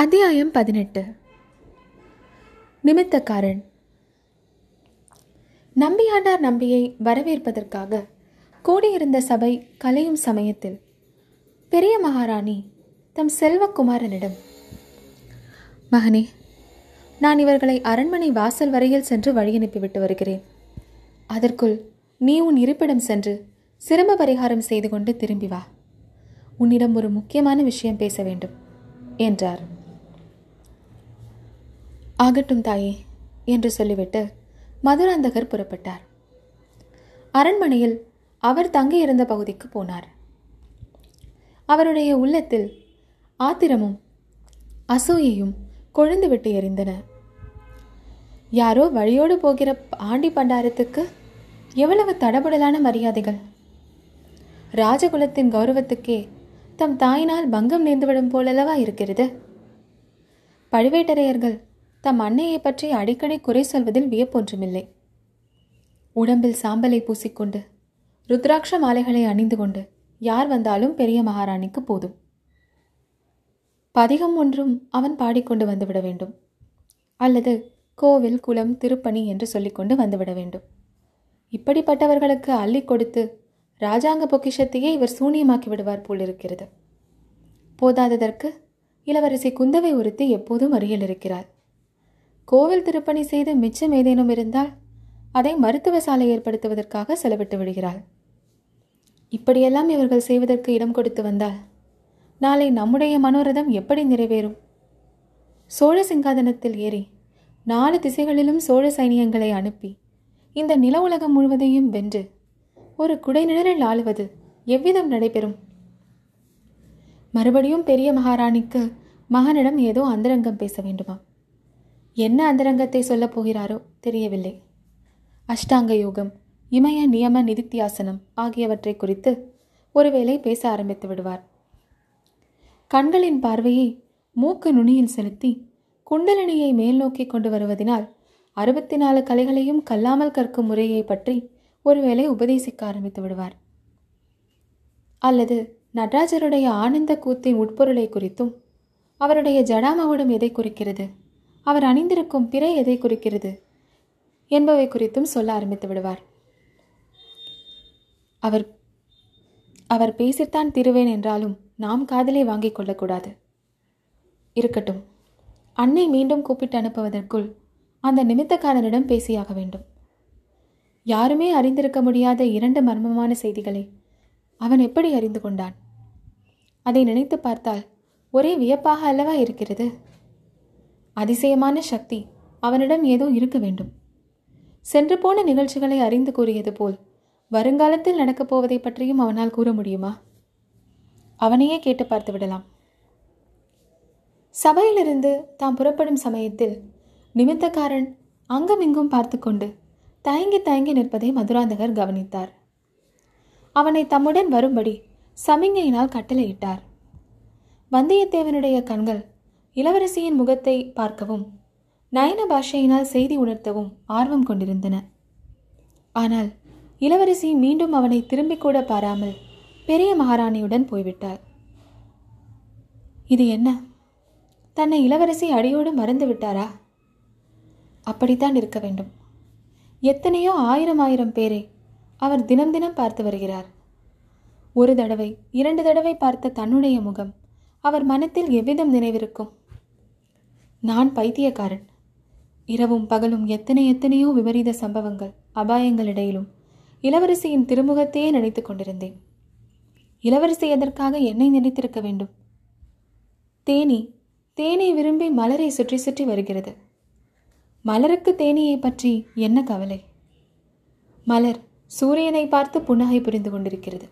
அத்தியாயம் பதினெட்டு. நிமித்தக்காரன். நம்பியாண்டார் நம்பியை வரவேற்பதற்காக கூடியிருந்த சபை கலையும் சமயத்தில் பெரிய மகாராணி தம் செல்வக்குமாரனிடம் மகனே நான் இவர்களை அரண்மனை வாசல் வரையில் சென்று வழி அனுப்பிவிட்டு வருகிறேன். அதற்குள் நீ உன் இருப்பிடம் சென்று சிரம பரிகாரம் செய்து கொண்டு திரும்பி வா. உன்னிடம் ஒரு முக்கியமான விஷயம் பேச வேண்டும் என்றார். ஆகட்டும் தாயே என்று சொல்லிவிட்டு மதுராந்தகர் புறப்பட்டார். அரண்மனையில் அவர் தங்கியிருந்த பகுதிக்கு போனார். அவருடைய உள்ளத்தில் ஆத்திரமும் அசூயையும் கொழுந்துவிட்டு எரிந்தன. யாரோ வழியோடு போகிற ஆண்டி பண்டாரத்துக்கு எவ்வளவு தடபுடலான மரியாதைகள். ராஜகுலத்தின் கௌரவத்துக்கே தம் தாயினால் பங்கம் நேர்ந்துவிடும் போலல்லவா இருக்கிறது? பழுவேட்டரையர்கள் தம் அன்னையை பற்றி அடிக்கடி குறை சொல்வதில் வியப்பொன்றுமில்லை. உடம்பில் சாம்பலை பூசிக்கொண்டு ருத்ராட்ச மாலைகளை அணிந்து கொண்டு யார் வந்தாலும் பெரிய மகாராணிக்கு போதும். பதிகம் ஒன்றும் அவன் பாடிக்கொண்டு வந்துவிட வேண்டும். அல்லது கோவில் குளம் திருப்பணி என்று சொல்லிக்கொண்டு வந்துவிட வேண்டும். இப்படிப்பட்டவர்களுக்கு அள்ளி கொடுத்து ராஜாங்க பொக்கிஷத்தையே இவர் சூனியமாக்கி விடுவார் போலிருக்கிறது. போதாததற்கு இளவரசி குந்தவை ஒருத்தி எப்போதும் அருகில் இருக்கிறார் கோவில் திருப்பணி செய்து மிச்சம் ஏதேனும் இருந்தால் அதை மருத்துவ சாலை ஏற்படுத்துவதற்காக செலவிட்டு விடுகிறாள். இப்படியெல்லாம் இவர்கள் செய்வதற்கு இடம் கொடுத்து வந்தால் நாளை நம்முடைய மனோரதம் எப்படி நிறைவேறும்? சோழ சிங்காதனத்தில் ஏறி நாலு திசைகளிலும் சோழ சைனியங்களை அனுப்பி இந்த நில உலகம் முழுவதையும் வென்று ஒரு குடைநிழலில் ஆளுவது எவ்விதம் நடைபெறும்? மறுபடியும் பெரிய மகாராணிக்கு மகனிடம் ஏதோ அந்தரங்கம் பேச வேண்டுமா என்ன அந்தரங்கத்தை சொல்லப் போகிறாரோ தெரியவில்லை. அஷ்டாங்க யோகம் இமய நியம நிதித்தியாசனம் ஆகியவற்றை குறித்து ஒருவேளை பேச ஆரம்பித்து விடுவார். கண்களின் பார்வையை மூக்கு நுனியில் செலுத்தி குண்டலினியை மேல் நோக்கி கொண்டு வருவதினால் அறுபத்தி நாலு கலைகளையும் கல்லாமல் கற்கும் முறையை பற்றி ஒருவேளை உபதேசிக்க ஆரம்பித்து விடுவார். அல்லது நடராஜருடைய ஆனந்த கூத்தின் உட்பொருளை குறித்தும் அவருடைய ஜடாமகுடம் எதை குறிக்கிறது? அவர் அணிந்திருக்கும் பிறை எதை குறிக்கிறது என்பவை குறித்தும் சொல்ல ஆரம்பித்து விடுவார். அவர் அவர் பேசித்தான் திருவேன் என்றாலும் நாம் காதலை வாங்கிக் கொள்ளக்கூடாது. இருக்கட்டும் அன்னை மீண்டும் கூப்பிட்டு அனுப்புவதற்குள் அந்த நிமித்தக்காரனிடம் பேசியாக வேண்டும். யாருமே அறிந்திருக்க முடியாத இரண்டு மர்மமான செய்திகளை அவன் எப்படி அறிந்து கொண்டான்? அதை நினைத்து பார்த்தால் ஒரே வியப்பாக அல்லவா இருக்கிறது? அதிசயமான சக்தி அவனிடம் ஏதோ இருக்க வேண்டும். சென்று போன நிகழ்ச்சிகளை அறிந்து கூறியது போல் வருங்காலத்தில் நடக்கப் போவதை பற்றியும் அவனால் கூற முடியுமா? அவனையே கேட்டு பார்த்து விடலாம். சபையிலிருந்து தாம் புறப்படும் சமயத்தில் நிமித்தக்காரன் அங்குமிங்கும் பார்த்து கொண்டு தயங்கி தயங்கி நிற்பதை மதுராந்தகர் கவனித்தார். அவனை தம்முடன் வரும்படி சமிங்கையினால் கட்டளையிட்டார். வந்தியத்தேவனுடைய கண்கள் இளவரசியின் முகத்தை பார்க்கவும் நயன பாஷையினால் செய்தி உணர்த்தவும் ஆர்வம் கொண்டிருந்தன. ஆனால் இளவரசி மீண்டும் அவனை திரும்பிக் கூட பாராமல் பெரிய மகாராணியுடன் போய்விட்டார் இது என்ன? தன்னை இளவரசி அடியோடு மறந்து விட்டாரா? அப்படித்தான் இருக்க வேண்டும். எத்தனையோ ஆயிரம் ஆயிரம் பேரை அவர் தினம் தினம் பார்த்து வருகிறார். ஒரு தடவை இரண்டு தடவை பார்த்த தன்னுடைய முகம் அவர் மனத்தில் எவ்விதம் நினைவிருக்கும்? நான் பைத்தியக்காரன். இரவும் பகலும் எத்தனை எத்தனையோ விபரீத சம்பவங்கள் அபாயங்களிடையிலும் இளவரசியின் திருமுகத்தையே நினைத்து கொண்டிருந்தேன். இளவரசி எதற்காக என்னை நினைத்திருக்க வேண்டும்? தேனி தேனை விரும்பி மலரை சுற்றி சுற்றி வருகிறது. மலருக்கு தேனியை பற்றி என்ன கவலை? மலர் சூரியனை பார்த்து புன்னகை புரிந்து கொண்டிருக்கிறது.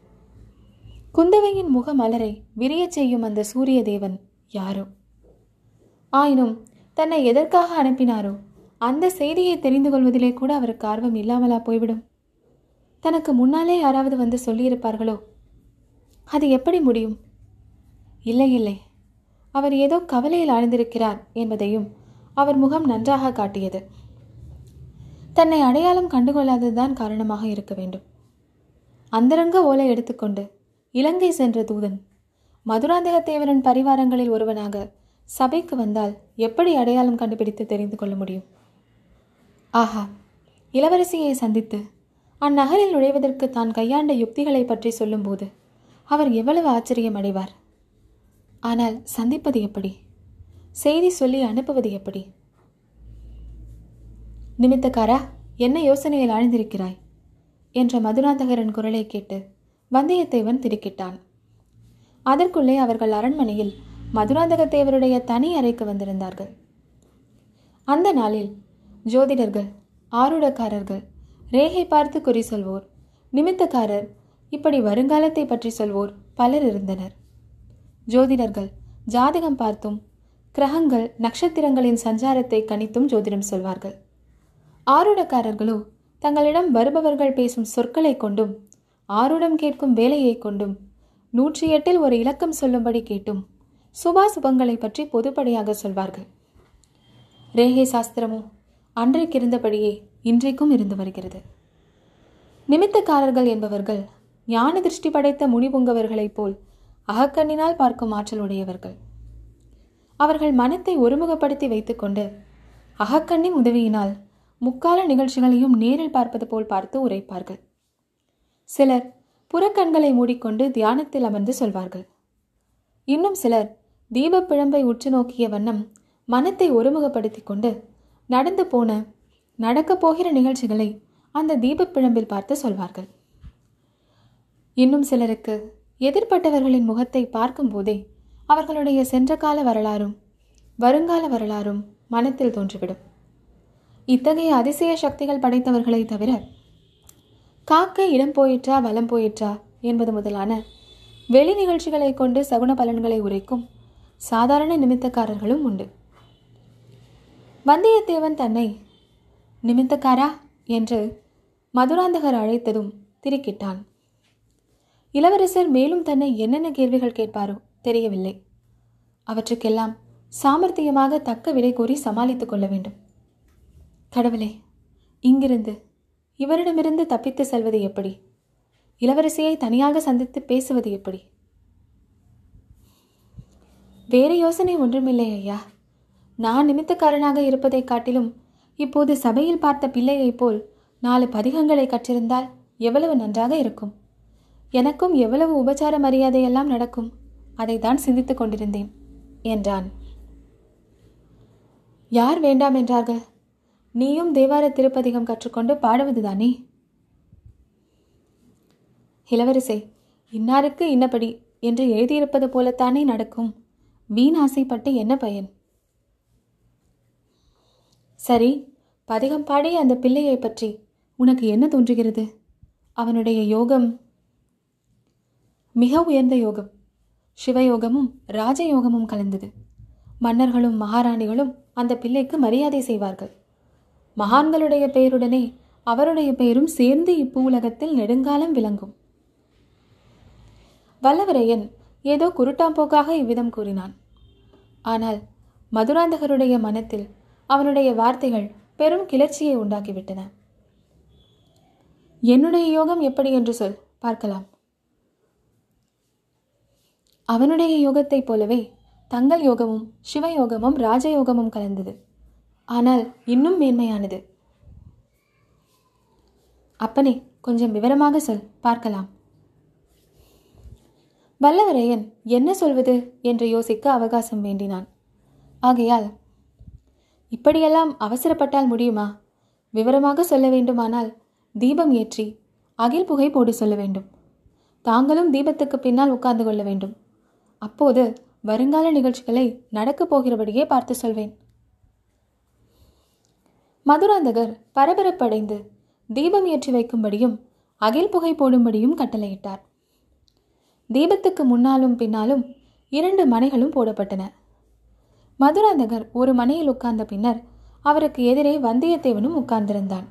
குந்தவையின் முக மலரை விரியச் செய்யும் அந்த சூரிய தேவன் யாரோ? ஆயினும் தன்னை எதற்காக அனுப்பினாரோ அந்த செய்தியை தெரிந்து கொள்வதிலே கூட அவருக்கு ஆர்வம் இல்லாமலா போய்விடும். தனக்கு முன்னாலே யாராவது வந்து சொல்லியிருப்பார்களோ? அது எப்படி முடியும்? இல்லை இல்லை. அவர் ஏதோ கவலையில் ஆழ்ந்திருக்கிறார் என்பதையும் அவர் முகம் நன்றாக காட்டியது. தன்னை அடையாளம் கண்டுகொள்ளாததுதான் காரணமாக இருக்க வேண்டும். அந்தரங்க ஓலை எடுத்துக்கொண்டு இலங்கை சென்ற தூதன் மதுராந்தகத்தேவரன் பரிவாரங்களில் ஒருவனாக சபைக்கு வந்தால் எப்படி அடையாளம் கண்டுபிடித்து தெரிந்து கொள்ள முடியும்? ஆஹா இளவரசியை சந்தித்து அந்நகரில் நுழைவதற்கு தான் கையாண்ட யுக்திகளை பற்றி சொல்லும்போது அவர் எவ்வளவு ஆச்சரியம் அடைவார்? ஆனால் சந்திப்பது எப்படி? செய்தி சொல்லி அனுப்புவது எப்படி? நிமித்தக்காரா என்ன யோசனையில் ஆழ்ந்திருக்கிறாய்? என்ற மதுராந்தகரின் குரலை கேட்டு வந்தியத்தேவன் திடுக்கிட்டான். அதற்குள்ளே அவர்கள் அரண்மனையில் மதுராந்தகத்தேவருடைய தனி அறைக்கு வந்திருந்தார்கள். அந்த நாளில் ஜோதிடர்கள் ஆருடக்காரர்கள் ரேகை பார்த்து குறி சொல்வோர் நிமித்தக்காரர் இப்படி வருங்காலத்தை பற்றி சொல்வோர் பலர் இருந்தனர். ஜோதிடர்கள் ஜாதகம் பார்த்தும் கிரகங்கள் நட்சத்திரங்களின் சஞ்சாரத்தை கணித்தும் ஜோதிடம் சொல்வார்கள். ஆருடக்காரர்களோ தங்களிடம் வருபவர்கள் பேசும் சொற்களை கொண்டும் ஆருடம் கேட்கும் வேலையை கொண்டும் நூற்றி எட்டில் ஒரு இலக்கம் சொல்லும்படி கேட்டும் சுபாசுபங்களை பற்றி பொதுப்படையாக சொல்வார்கள். ரேகை சாஸ்திரமோ அன்றைக்கிருந்தபடியே இன்றைக்கும் இருந்து வருகிறது. நிமித்தக்காரர்கள் என்பவர்கள் ஞான திருஷ்டி படைத்த முனிபுங்கவர்களைப் போல் அகக்கண்ணினால் பார்க்கும் ஆற்றல் உடையவர்கள். அவர்கள் மனத்தை ஒருமுகப்படுத்தி வைத்துக்கொண்டு அகக்கண்ணின் உதவியினால் முக்கால நிகழ்ச்சிகளையும் நேரில் பார்ப்பது போல் பார்த்து உரைப்பார்கள். சிலர் புறக்கண்களை மூடிக்கொண்டு தியானத்தில் அமர்ந்து சொல்வார்கள். இன்னும் சிலர் தீபப்பிழம்பை உற்று நோக்கிய வண்ணம் மனத்தை ஒருமுகப்படுத்தி கொண்டு நடந்து போன நடக்கப் போகிற நிகழ்ச்சிகளை அந்த தீபப்பிழம்பில் பார்த்து சொல்வார்கள். இன்னும் சிலருக்கு எதிர்ப்பட்டவர்களின் முகத்தை பார்க்கும்போதே அவர்களுடைய சென்ற கால வரலாறும் வருங்கால வரலாறும் மனத்தில் தோன்றிவிடும். இத்தகைய அதிசய சக்திகள் படைத்தவர்களை தவிர காக்க இடம் போயிற்றா வலம் போயிற்றா என்பது முதலான வெளி நிகழ்ச்சிகளை கொண்டு சகுன பலன்களை உரைக்கும் சாதாரண நிமித்தக்காரர்களும் உண்டு. வந்தியத்தேவன் தன்னை நிமித்தக்காரா என்று மதுராந்தகர் அழைத்ததும் திருக்கிட்டான். இளவரசர் மேலும் தன்னை என்னென்ன கேள்விகள் கேட்பாரோ தெரியவில்லை. அவற்றுக்கெல்லாம் சாமர்த்தியமாக தக்க விடை கூறி சமாளித்துக் கொள்ள வேண்டும். கடவுளே இங்கிருந்து இவரிடமிருந்து தப்பித்து செல்வது எப்படி? இளவரசியை தனியாக சந்தித்து பேசுவது எப்படி? வேறு யோசனை ஒன்றுமில்லை ஐயா. நான் நிமித்தக்காரனாக இருப்பதைக் காட்டிலும் இப்போது சபையில் பார்த்த பிள்ளையைப் போல் நாலு பதிகங்களை கற்றிருந்தால் எவ்வளவு நன்றாக இருக்கும்? எனக்கும் எவ்வளவு உபச்சார மரியாதையெல்லாம் நடக்கும்? அதைத்தான் சிந்தித்துக் கொண்டிருந்தேன் என்றான். யார் வேண்டாம் என்றார்கள்? நீயும் தேவார திருப்பதிகம் கற்றுக்கொண்டு பாடுவதுதானே? இளவரசே இன்னாருக்கு இன்னபடி என்று எழுதியிருப்பது போலத்தானே நடக்கும். வீண் ஆசைப்பட்டு என்ன பயன்? சரி பதிகம் பாடிய அந்த பிள்ளையை பற்றி உனக்கு என்ன தோன்றுகிறது? அவனுடைய யோகம் மிக உயர்ந்த யோகம். சிவயோகமும் ராஜயோகமும் கலந்தது. மன்னர்களும் மகாராணிகளும் அந்த பிள்ளைக்கு மரியாதை செய்வார்கள். மகான்களுடைய பெயருடனே அவருடைய பெயரும் சேர்ந்து இப்பூ உலகத்தில் நெடுங்காலம் விளங்கும். வல்லவரையன் ஏதோ குருட்டாம்போக்காக இவ்விதம் கூறினான். ஆனால் மதுராந்தகருடைய மனத்தில் அவனுடைய வார்த்தைகள் பெரும் கிளர்ச்சியை உண்டாக்கிவிட்டன. என்னுடைய யோகம் எப்படி என்று சொல் பார்க்கலாம். அவனுடைய யோகத்தைப் போலவே தங்கள் யோகமும் சிவயோகமும் ராஜயோகமும் கலந்தது. ஆனால் இன்னும் மேன்மையானது. அப்பனே கொஞ்சம் விவரமாக சொல் பார்க்கலாம். வல்லவரையன் என்ன சொல்வது என்று யோசிக்க அவகாசம் வேண்டினான். ஆகையால் இப்படியெல்லாம் அவசரப்பட்டால் முடியுமா? விவரமாக சொல்ல வேண்டுமானால் தீபம் ஏற்றி அகில் புகை போடு சொல்ல வேண்டும். தாங்களும் தீபத்துக்கு பின்னால் உட்கார்ந்து கொள்ள வேண்டும். அப்போது வருங்கால நிகழ்ச்சிகளை நடக்கப் போகிறபடியே பார்த்து சொல்வேன். மதுராந்தகர் பரபரப்படைந்து தீபம் ஏற்றி வைக்கும்படியும் அகில் புகை போடும்படியும் கட்டளையிட்டார். தீபத்துக்கு முன்னாலும் பின்னாலும் இரண்டு மனைகளும் போடப்பட்டன. மதுராந்தகர் ஒரு மனையில் உட்கார்ந்த பின்னர் அவருக்கு எதிரே வந்தியத்தேவனும் உட்கார்ந்திருந்தான்.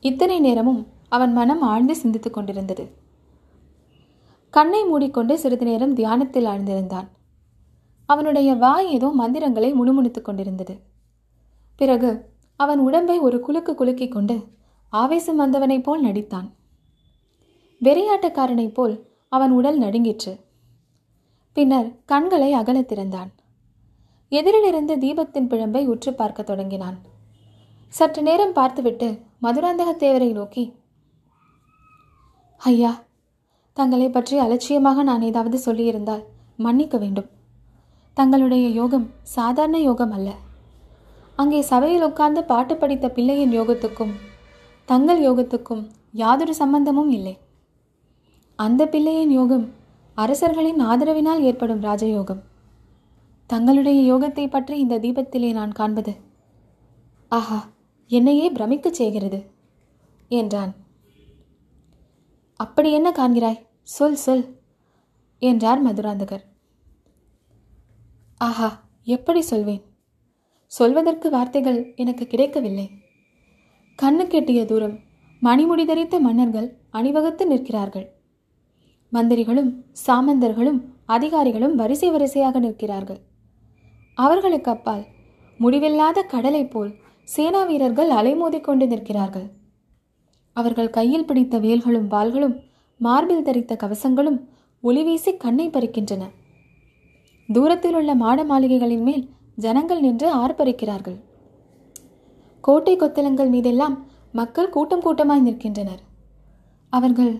இத்தனை நேரமும் அவன் மனம் ஆழ்ந்து சிந்தித்துக் கொண்டிருந்தது. கண்ணை மூடிக்கொண்டு சிறிது நேரம் தியானத்தில் ஆழ்ந்திருந்தான். அவனுடைய வாய் ஏதோ மந்திரங்களை முணுமுணுத்துக் கொண்டிருந்தது. பிறகு அவன் உடம்பை ஒரு குலுக்கு குலுக்கிக் கொண்டு ஆவேசம் வந்தவனைப் போல் நடித்தான். வெறியாட்டக்காரனைப் போல் அவன் உடல் நடுங்கிற்று. பின்னர் கண்களை அகல திறந்தான். எதிரிலிருந்து தீபத்தின் பிழம்பை உற்று பார்க்க தொடங்கினான். சற்று நேரம் பார்த்துவிட்டு மதுராந்தக தேவரை நோக்கி ஐயா தங்களை பற்றி அலட்சியமாக நான் ஏதாவது சொல்லியிருந்தால் மன்னிக்க வேண்டும். தங்களுடைய யோகம் சாதாரண யோகம் அல்ல. அங்கே சபையில் உட்கார்ந்து பாட்டு படித்த பிள்ளையின் யோகத்துக்கும் தங்கள் யோகத்துக்கும் யாதொரு சம்பந்தமும் இல்லை. அந்த பிள்ளையின் யோகம் அரசர்களின் ஆதரவினால் ஏற்படும் ராஜயோகம். தங்களுடைய யோகத்தை பற்றி இந்த தீபத்திலே நான் காண்பது. ஆஹா என்னையே பிரமிக்கச் செய்கிறது என்றான். அப்படி என்ன காண்கிறாய்? சொல் சொல் என்றார் மதுராந்தகர். ஆஹா எப்படி சொல்வேன்? சொல்வதற்கு வார்த்தைகள் எனக்கு கிடைக்கவில்லை. கண்ணு கெட்டிய தூரம் மணிமுடி தரித்த மன்னர்கள் அணிவகுத்து நிற்கிறார்கள். மந்திரிகளும் சாமந்தர்களும் அதிகாரிகளும் வரிசை வரிசையாக நிற்கிறார்கள். அவர்களுக்கு அப்பால் முடிவில்லாத கடலைப் போல் சேனா வீரர்கள் அலைமோதி கொண்டு நிற்கிறார்கள். அவர்கள் கையில் பிடித்த வேல்களும் வாள்களும் மார்பில் தரித்த கவசங்களும் ஒளிவீசி கண்ணை பறிக்கின்றன. தூரத்தில் உள்ள மாட மாளிகைகளின் மேல் ஜனங்கள் நின்று ஆர்ப்பரிக்கிறார்கள். கோட்டை கொத்தளங்கள் மீதெல்லாம் மக்கள் கூட்டம் கூட்டமாய் நிற்கின்றனர். அவர்கள்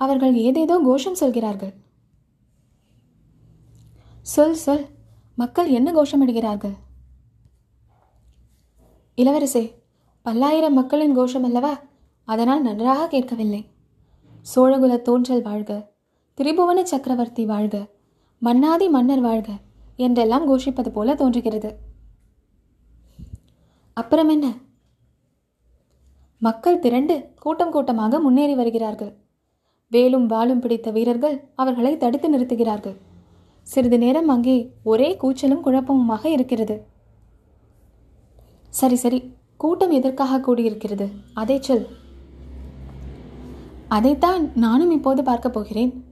அவர்கள் ஏதேதோ கோஷம் சொல்கிறார்கள். சொல் சொல். மக்கள் என்ன கோஷமிடுகிறார்கள்? இளவரசே பல்லாயிரம் மக்களின் கோஷம் அல்லவா? அதனால் நன்றாக கேட்கவில்லை. சோழகுல தோன்றல் வாழ்க. திரிபுவன சக்கரவர்த்தி வாழ்க. மன்னாதி மன்னர் வாழ்க என்றெல்லாம் கோஷிப்பது போல தோன்றுகிறது. அப்புறம் என்ன? மக்கள் திரண்டு கூட்டம் கூட்டமாக முன்னேறி வருகிறார்கள். வேலும் வாளும் பிடித்த வீரர்கள் அவர்களை தடுத்து நிறுத்துகிறார்கள். சிறிது நேரம் அங்கே ஒரே கூச்சலும் குழப்பமுமாக இருக்கிறது. சரி சரி கூட்டம் எதற்காக கூடியிருக்கிறது? அதை சொல். அதைத்தான் நானும் இப்போது பார்க்கப் போகிறேன்.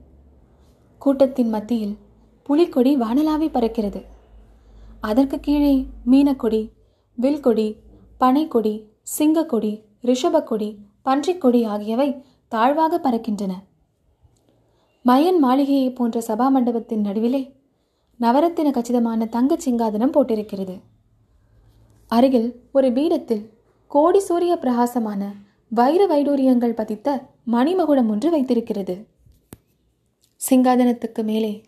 கூட்டத்தின் மத்தியில் புலிக்கொடி வானலாவி பறக்கிறது. அதற்கு கீழே மீனக்கொடி வில்கொடி பனைக்கொடி சிங்கக்கொடி ரிஷபக்கொடி பன்றிக்கொடி ஆகியவை தாழ்வாக பறக்கின்றன. மயன் மாளிகையை போன்ற சபா மண்டபத்தின் நடுவிலே நவரத்தின கச்சிதமான தங்கச் சிங்காதனம் போட்டிருக்கிறது. அருகில் ஒரு பீடத்தில் கோடி சூரிய பிரகாசமான வைர வைடூரியங்கள் பதித்த மணிமகுடம் ஒன்று வைத்திருக்கிறது. சிங்காதனத்துக்கு மேலே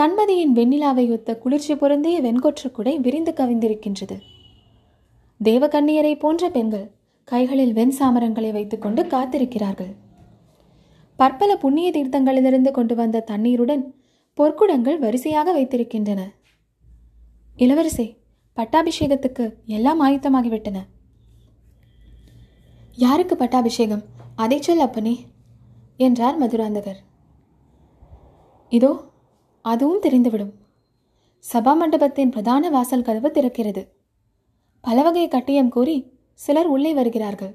தன்மதியின் வெண்ணிலாவை ஒத்த குளிர்ச்சி பொருந்திய வெண்கொற்று குடை விரிந்து கவிந்திருக்கின்றது. தேவகன்னியரை போன்ற பெண்கள் கைகளில் வெண் சாமரங்களை வைத்துக்கொண்டு காத்திருக்கிறார்கள். பற்பல புண்ணிய தீர்த்தங்களிலிருந்து கொண்டு வந்த தண்ணீருடன் பொற்குடங்கள் வரிசையாக வைத்திருக்கின்றன. இளவரசே பட்டாபிஷேகத்துக்கு எல்லாம் ஆயத்தமாகிவிட்டன. யாருக்கு பட்டாபிஷேகம்? அதை சொல் அப்பனே என்றார் மதுராந்தகர். இதோ அதுவும் தெரிந்துவிடும். சபா மண்டபத்தின் பிரதான வாசல் கதவு திறக்கிறது. பலவகை கட்டியம் கூறி சிலர் உள்ளே வருகிறார்கள்.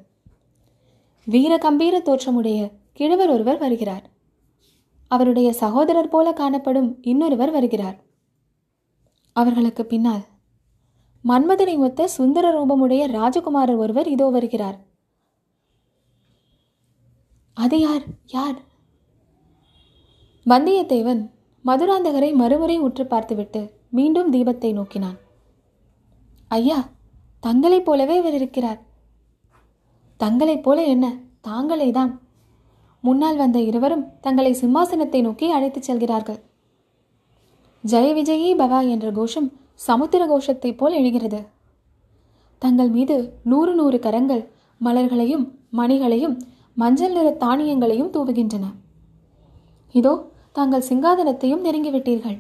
வீர கம்பீர தோற்றமுடைய கிழவர் ஒருவர் வருகிறார். அவருடைய சகோதரர் போல காணப்படும் இன்னொருவர் வருகிறார். அவர்களுக்கு பின்னால் மன்மதனை ஒத்த சுந்தர ரூபமுடைய ராஜகுமாரர் ஒருவர் இதோ வருகிறார். அது யார்? யார்? வந்தியத்தேவன் மதுராந்தகரை மறுமுறை உற்று பார்த்துவிட்டு மீண்டும் தீபத்தை நோக்கினான். ஐயா தங்களைப் போலவே இவர் இருக்கிறார். தங்களைப் போல என்ன? தாங்களே தான் முன்னால் வந்த இருவரும் தங்களை சிம்மாசனத்தை நோக்கி அழைத்துச் செல்கிறார்கள். ஜெய விஜயி பவா என்ற கோஷம் சமுத்திர கோஷத்தைப் போல் எழுகிறது. தங்கள் மீது நூறு நூறு கரங்கள் மலர்களையும் மணிகளையும் மஞ்சள் நிற தானியங்களையும் தூவுகின்றன. இதோ தாங்கள் சிங்காதனத்தையும் நெருங்கிவிட்டீர்கள்.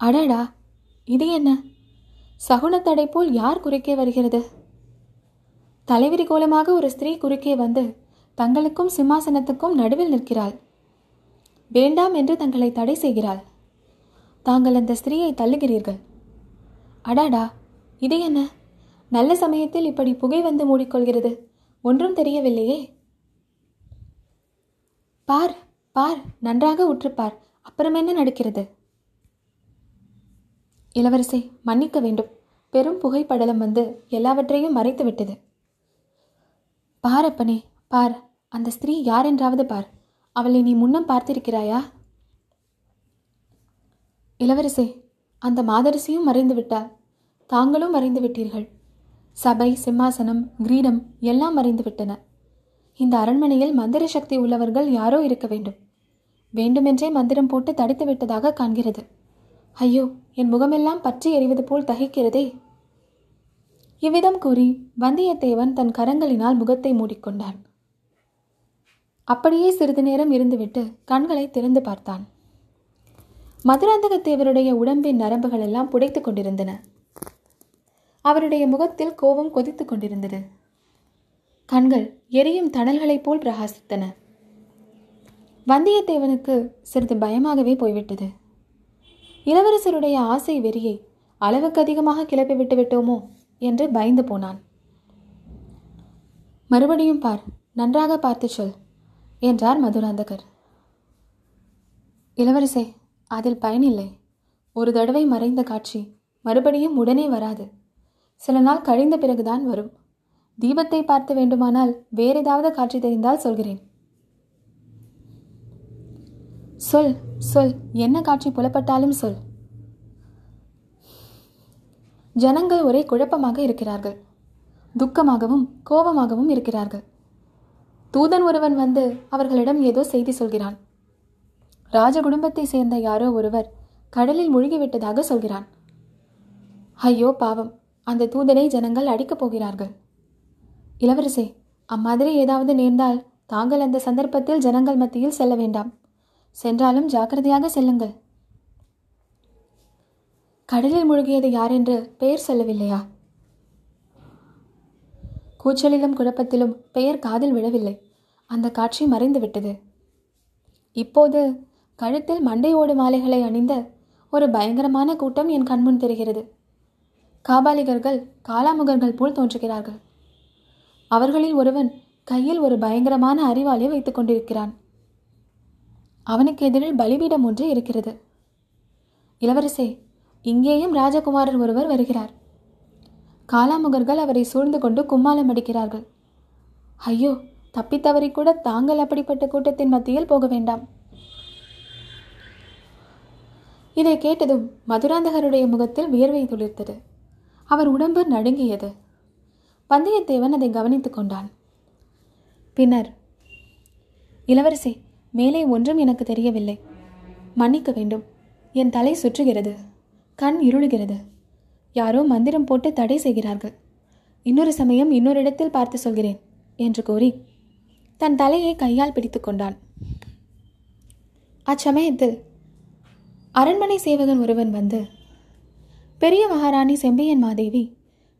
அடடா இது என்ன? சகுனத்தடை போல் யார் குறுக்கே வருகிறது? தலைவிரி கோலமாக ஒரு ஸ்திரீ குறுக்கே வந்து தங்களுக்கும் சிம்மாசனத்துக்கும் நடுவில் நிற்கிறாள். வேண்டாம் என்று தங்களை தடை செய்கிறாள். தாங்கள் அந்த ஸ்திரீயை தள்ளுகிறீர்கள். அடாடா! இது என்ன? நல்ல சமயத்தில் இப்படி புகை வந்து மூடிக்கொள்கிறது. ஒன்றும் தெரியவில்லையே. பார் பார் நன்றாக உற்றுப்பார். அப்புறம் என்ன நடக்கிறது? இளவரசை மன்னிக்க வேண்டும். பெரும் புகைப்படலம் வந்து எல்லாவற்றையும் மறைத்து விட்டது பாரப்பனே பார் அந்த ஸ்திரீ யாரென்றாவது பார். அவளை நீ முன்னம் பார்த்திருக்கிறாயா? இளவரசே அந்த மாதரசியும் மறைந்து விட்டாள் தாங்களும் மறைந்து விட்டீர்கள் சபை சிம்மாசனம் கிரீடம் எல்லாம் மறைந்து விட்டன இந்த அரண்மனையில் மந்திர சக்தி உள்ளவர்கள் யாரோ இருக்க வேண்டும். வேண்டுமென்றே மந்திரம் போட்டு தடுத்து விட்டதாக காண்கிறது. ஐயோ என் முகமெல்லாம் பற்றி எறிவது போல் தகைக்கிறதே. இவ்விதம் கூறி வந்தியத்தேவன் தன் கரங்களினால் முகத்தை மூடிக்கொண்டான். அப்படியே சிறிது நேரம் இருந்துவிட்டு கண்களை திறந்து பார்த்தான். மதுராந்தகத்தேவருடைய உடம்பின் நரம்புகள் எல்லாம் புடைத்துக் கொண்டிருந்தன. அவருடைய முகத்தில் கோபம் கொதித்துக் கொண்டிருந்தது. கண்கள் எரியும் தணல்களைப் போல் பிரகாசித்தன. வந்தியத்தேவனுக்கு சிறிது பயமாகவே போய்விட்டது. இளவரசருடைய ஆசை வெறியை அளவுக்கு அதிகமாக கிளப்பி விட்டு விட்டோமோ என்று பயந்து போனான். மறுபடியும் பார் நன்றாக பார்த்து சொல். என்றார் மதுராந்தகர். இளவரசே அதில் பயனில்லை. ஒரு தடவை மறைந்த காட்சி மறுபடியும் உடனே வராது. சில நாள் கழிந்த பிறகுதான் வரும். தீபத்தை பார்த்து வேண்டுமானால் வேறு ஏதாவது காட்சி தெரிந்தால் சொல்கிறேன். சொல் சொல். என்ன காட்சி புலப்பட்டாலும் சொல். ஜனங்கள் ஒரே குழப்பமாக இருக்கிறார்கள். துக்கமாகவும் கோபமாகவும் இருக்கிறார்கள். தூதன் ஒருவன் வந்து அவர்களிடம் ஏதோ செய்தி சொல்கிறான். ராஜ குடும்பத்தை சேர்ந்த யாரோ ஒருவர் கடலில் மூழ்கிவிட்டதாக சொல்கிறான். ஐயோ பாவம். அந்த தூதனை ஜனங்கள் அடிக்கப் போகிறார்கள். இளவரசே அம்மாதிரி ஏதாவது நேர்ந்தால் தாங்கள் அந்த சந்தர்ப்பத்தில் ஜனங்கள் மத்தியில் செல்ல வேண்டாம். சென்றாலும் ஜாக்கிரதையாக செல்லுங்கள். கடலில் முழுகியது யார் என்று பெயர் சொல்லவில்லையா? கூச்சலிலும் குழப்பத்திலும் பெயர் காதில் விழவில்லை. அந்த காட்சி மறைந்து விட்டது இப்போது கழுத்தில் மண்டை ஓடு மாலைகளை அணிந்த ஒரு பயங்கரமான கூட்டம் என் கண்முன் தெரிகிறது. காபாலிகர்கள் காலாமுகர்கள் போல் தோன்றுகிறார்கள். அவர்களில் ஒருவன் கையில் ஒரு பயங்கரமான அறிவாளை வைத்துக் கொண்டிருக்கிறான். அவனுக்கு எதிரில் பலிபீடம் ஒன்று இருக்கிறது. இளவரசே இங்கேயும் ராஜகுமாரர் ஒருவர் வருகிறார். காலாமுகர்கள் அவரை சூழ்ந்து கொண்டு கும்மாலம் அடிக்கிறார்கள். ஐயோ தப்பித்தவரை கூட தாங்கள் அப்படிப்பட்ட கூட்டத்தின் மத்தியில் போக வேண்டாம். இதை கேட்டதும் மதுராந்தகருடைய முகத்தில் வியர்வை துளிர்த்தது. அவர் உடம்பு நடுங்கியது. வந்தியத்தேவன் அதை கவனித்துக் கொண்டான். பின்னர் இளவரசி மேலே ஒன்றும் எனக்கு தெரியவில்லை. மன்னிக்க வேண்டும். என் தலை சுற்றுகிறது. கண் இருளுகிறது. யாரோ மந்திரம் போட்டு தடை செய்கிறார்கள். இன்னொரு சமயம் இன்னொரு இடத்தில் பார்த்து சொல்கிறேன் என்று கூறி தன் தலையை கையால் பிடித்து கொண்டான் அச்சமயத்தில் அரண்மனை சேவகன் ஒருவன் வந்து பெரிய மகாராணி செம்பியன் மாதேவி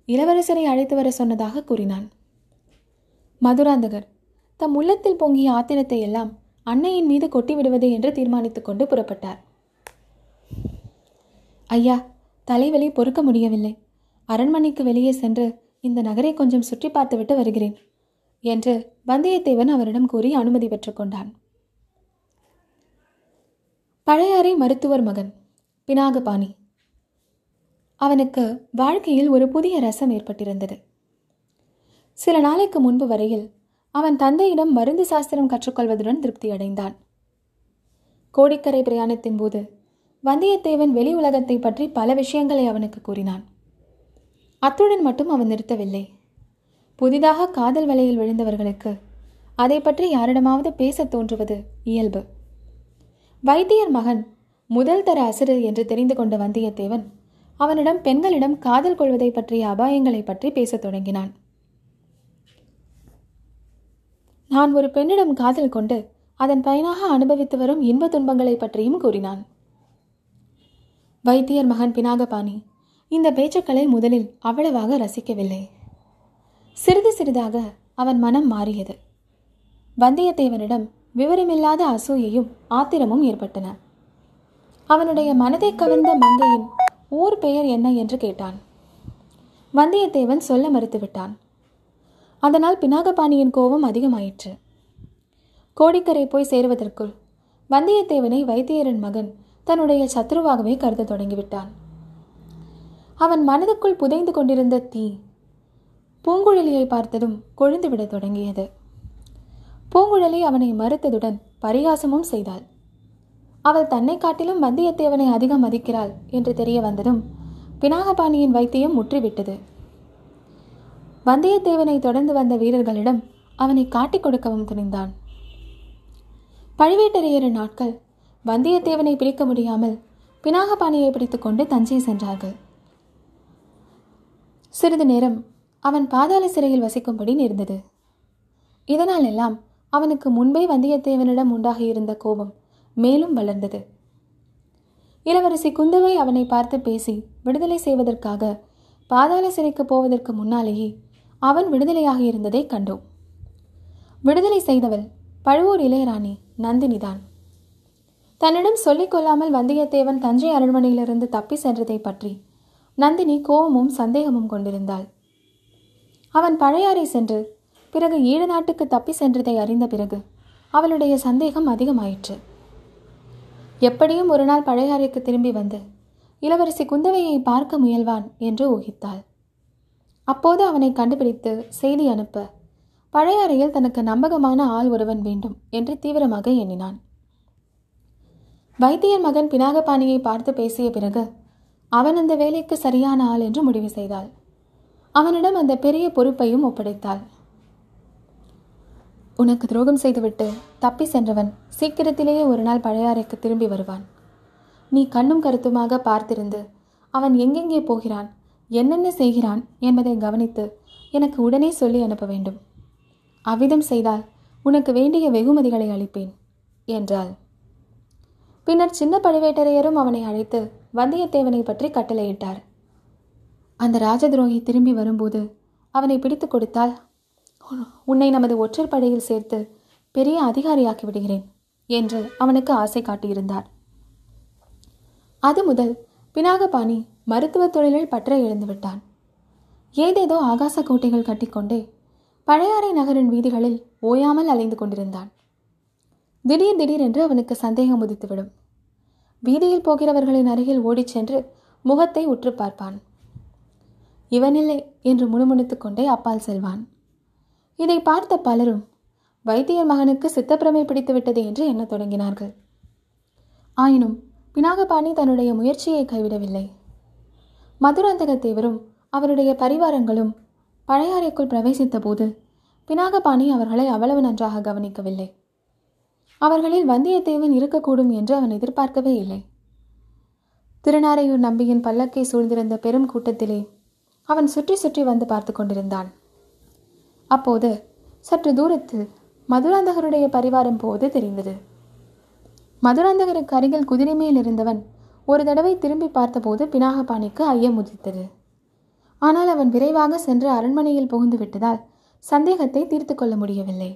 இளவரசரை அழைத்து வர சொன்னதாக கூறினான். மதுராந்தகர் தம் உள்ளத்தில் பொங்கிய ஆத்திரத்தை எல்லாம் அன்னையின் மீது கொட்டி விடுவது என்று தீர்மானித்துக் கொண்டு புறப்பட்டார். ஐயா தலைவலி பொறுக்க முடியவில்லை. அரண்மனைக்கு வெளியே சென்று இந்த நகரை கொஞ்சம் சுற்றி பார்த்துவிட்டு வருகிறேன் என்று வந்தியத்தேவன் அவரிடம் கூறி அனுமதி பெற்றுக்கொண்டான் பழையாறை மருத்துவர் மகன் பினாகபாணி. அவனுக்கு வாழ்க்கையில் ஒரு புதிய ரசம் ஏற்பட்டிருந்தது. சில நாளைக்கு முன்பு வரையில் அவன் தந்தையிடம் மருந்து சாஸ்திரம் கற்றுக்கொள்வதுடன் திருப்தி அடைந்தான். கோடிக்கரை பிரயாணத்தின் போது வந்தியத்தேவன் வெளி உலகத்தை பற்றி பல விஷயங்களை அவனுக்கு கூறினான். அத்துடன் மட்டும் அவன் நிறுத்தவில்லை. புதிதாக காதல் வலையில் விழுந்தவர்களுக்கு அதை பற்றி யாரிடமாவது பேசத் தோன்றுவது இயல்பு. வைத்தியர் மகன் முதல் தர அசுறு என்று தெரிந்து கொண்ட வந்தியத்தேவன் அவனிடம் பெண்களிடம் காதல் கொள்வதை பற்றிய அபாயங்களை பற்றி பேசத் தொடங்கினான். நான் ஒரு பெண்ணிடம் காதல் கொண்டு அதன் பயனாக அனுபவித்து வரும் இன்ப துன்பங்களை பற்றியும் கூறினான். வைத்தியர் மகன் பினாகபாணி. இந்த பேச்சுக்களை முதலில் அவ்வளவாக ரசிக்கவில்லை. சிறிது சிறிதாக அவன் மனம் மாறியது. வந்தியத்தேவனிடம் விவரமில்லாத அசூயையும் ஆத்திரமும் ஏற்பட்டன. அவனுடைய மனதை கவர்ந்த மங்கையின் ஊர் பெயர் என்ன என்று கேட்டான். வந்தியத்தேவன் சொல்ல மறுத்துவிட்டான். அதனால் பினாகபாணியின் கோபம் அதிகமாயிற்று. கோடிக்கரை போய் சேருவதற்குள் வந்தியத்தேவனை வைத்தியரின் மகன் தன்னுடைய சத்ருவாகவே கருத தொடங்கிவிட்டான். அவன் மனதுக்குள் புதைந்து கொண்டிருந்த தீ பூங்குழலியை பார்த்ததும் கொழுந்துவிடத் தொடங்கியது. பூங்குழலி அவனை மறுத்ததுடன் பரிகாசமும் செய்தாள். அவள் தன்னை காட்டிலும் வந்தியத்தேவனை அதிகம் மதிக்கிறாள் என்று தெரிய வந்ததும் பினாகபாணியின் வைத்தியம் முற்றிவிட்டது. வந்தியத்தேவனை தொடர்ந்து வந்த வீரர்களிடம் அவனை காட்டிக் கொடுக்கவும் துணிந்தான். பழுவேட்டரையரின் நாட்கள் வந்தியத்தேவனை பிடிக்க முடியாமல் பினாகபாணியை பிடித்துக்கொண்டு தஞ்சை சென்றார்கள். சிறிது நேரம் அவன் பாதாள சிறையில் வசிக்கும்படி நேர்ந்தது. இதனால் எல்லாம் அவனுக்கு முன்பே வந்தியத்தேவனிடம் உண்டாகியிருந்த கோபம் மேலும் வளர்ந்தது. இளவரசி குந்தவை அவனை பார்த்து பேசி விடுதலை செய்வதற்காக பாதாள சிறைக்கு போவதற்கு முன்னாலேயே அவன் விடுதலையாக இருந்ததை கண்டோம். விடுதலை செய்தவள் பழுவூர் இளையராணி நந்தினிதான். தன்னிடம் சொல்லிக் கொள்ளாமல் வந்தியத்தேவன் தஞ்சை அரண்மனையிலிருந்து தப்பி சென்றதை பற்றி நந்தினி கோபமும் சந்தேகமும் கொண்டிருந்தாள். அவன் பழையாறை சென்று பிறகு ஈழ நாட்டுக்கு தப்பி சென்றதை அறிந்த பிறகு அவளுடைய சந்தேகம் அதிகமாயிற்று. எப்படியும் ஒரு நாள் பழையாறைக்கு திரும்பி வந்து இளவரசி குந்தவையை பார்க்க முயல்வான் என்று ஊகித்தாள். அப்போது அவனை கண்டுபிடித்து செய்தி அனுப்ப பழையாறையில் தனக்கு நம்பகமான ஆள் ஒருவன் வேண்டும் என்று தீவிரமாக எண்ணினான். வைத்தியர் மகன் பினாகபாணியை பார்த்து பேசிய பிறகு அவன் அந்த வேலைக்கு சரியான ஆள் என்று முடிவு செய்தாள். அவனிடம் அந்த பெரிய பொறுப்பையும் ஒப்படைத்தாள். உனக்கு துரோகம் செய்துவிட்டு தப்பி சென்றவன் சீக்கிரத்திலேயே ஒரு நாள் பழையாறைக்கு திரும்பி வருவான். நீ கண்ணும் கருத்துமாக பார்த்திருந்து அவன் எங்கெங்கே போகிறான் என்னென்ன செய்கிறான் என்பதை கவனித்து எனக்கு உடனே சொல்லி அனுப்ப வேண்டும். அவ்விதம் செய்தால் உனக்கு வேண்டிய வெகுமதிகளை அளிப்பேன் என்றாள். பின்னர் சின்ன பழுவேட்டரையரும் அவனை அழைத்து வந்தியத்தேவனை பற்றி கட்டளையிட்டார். அந்த ராஜதுரோகி திரும்பி வரும்போது அவனை பிடித்து கொடுத்தால் உன்னை நமது ஒற்றர் படையில் சேர்த்து பெரிய அதிகாரியாக்கி விடுகிறேன் என்று அவனுக்கு ஆசை காட்டியிருந்தார். அது முதல் பினாகபாணி மருத்துவ தொழிலில் பற்ற எழுந்துவிட்டான் ஏதேதோ ஆகாச கோட்டைகள் கட்டிக்கொண்டே பழையாறை நகரின் வீதிகளில் ஓயாமல் அலைந்து கொண்டிருந்தான். திடீர் திடீரென்று அவனுக்கு சந்தேகம் உதித்துவிடும். வீதியில் போகிறவர்களின் அருகில் ஓடிச் சென்று முகத்தை உற்று பார்ப்பான். இவனில்லை என்று முணுமுணுத்துக் கொண்டே அப்பால் செல்வான். இதை பார்த்த பலரும் வைத்தியர் மகனுக்கு சித்தப்பிரமை பிடித்துவிட்டது என்று எண்ணத் தொடங்கினார்கள். ஆயினும் பினாகபாணி தன்னுடைய முயற்சியை கைவிடவில்லை. மதுராந்தகத்தேவரும் அவருடைய பரிவாரங்களும் பழையாறைக்குள் பிரவேசித்த போது பினாகபாணி அவர்களை அவ்வளவு நன்றாக கவனிக்கவில்லை. அவர்களில் வந்தியத்தேவன் இருக்கக்கூடும் என்று அவன் எதிர்பார்க்கவே இல்லை. திருநாரையூர் நம்பியின் பல்லக்கை சூழ்ந்திருந்த பெரும் கூட்டத்திலே அவன் சுற்றி சுற்றி வந்து பார்த்து கொண்டிருந்தான். அப்போது சற்று தூரத்தில் மதுராந்தகருடைய பரிவாரம் போது தெரிந்தது. மதுராந்தகருக்கு அருகில் குதிரை மேல் இருந்தவன் ஒரு தடவை திரும்பி பார்த்தபோது பினாகபாணிக்கு ஐயம் உதித்தது. ஆனால் அவன் விரைவாக சென்று அரண்மனையில் புகுந்து விட்டதால் சந்தேகத்தை தீர்த்து கொள்ள முடியவில்லை.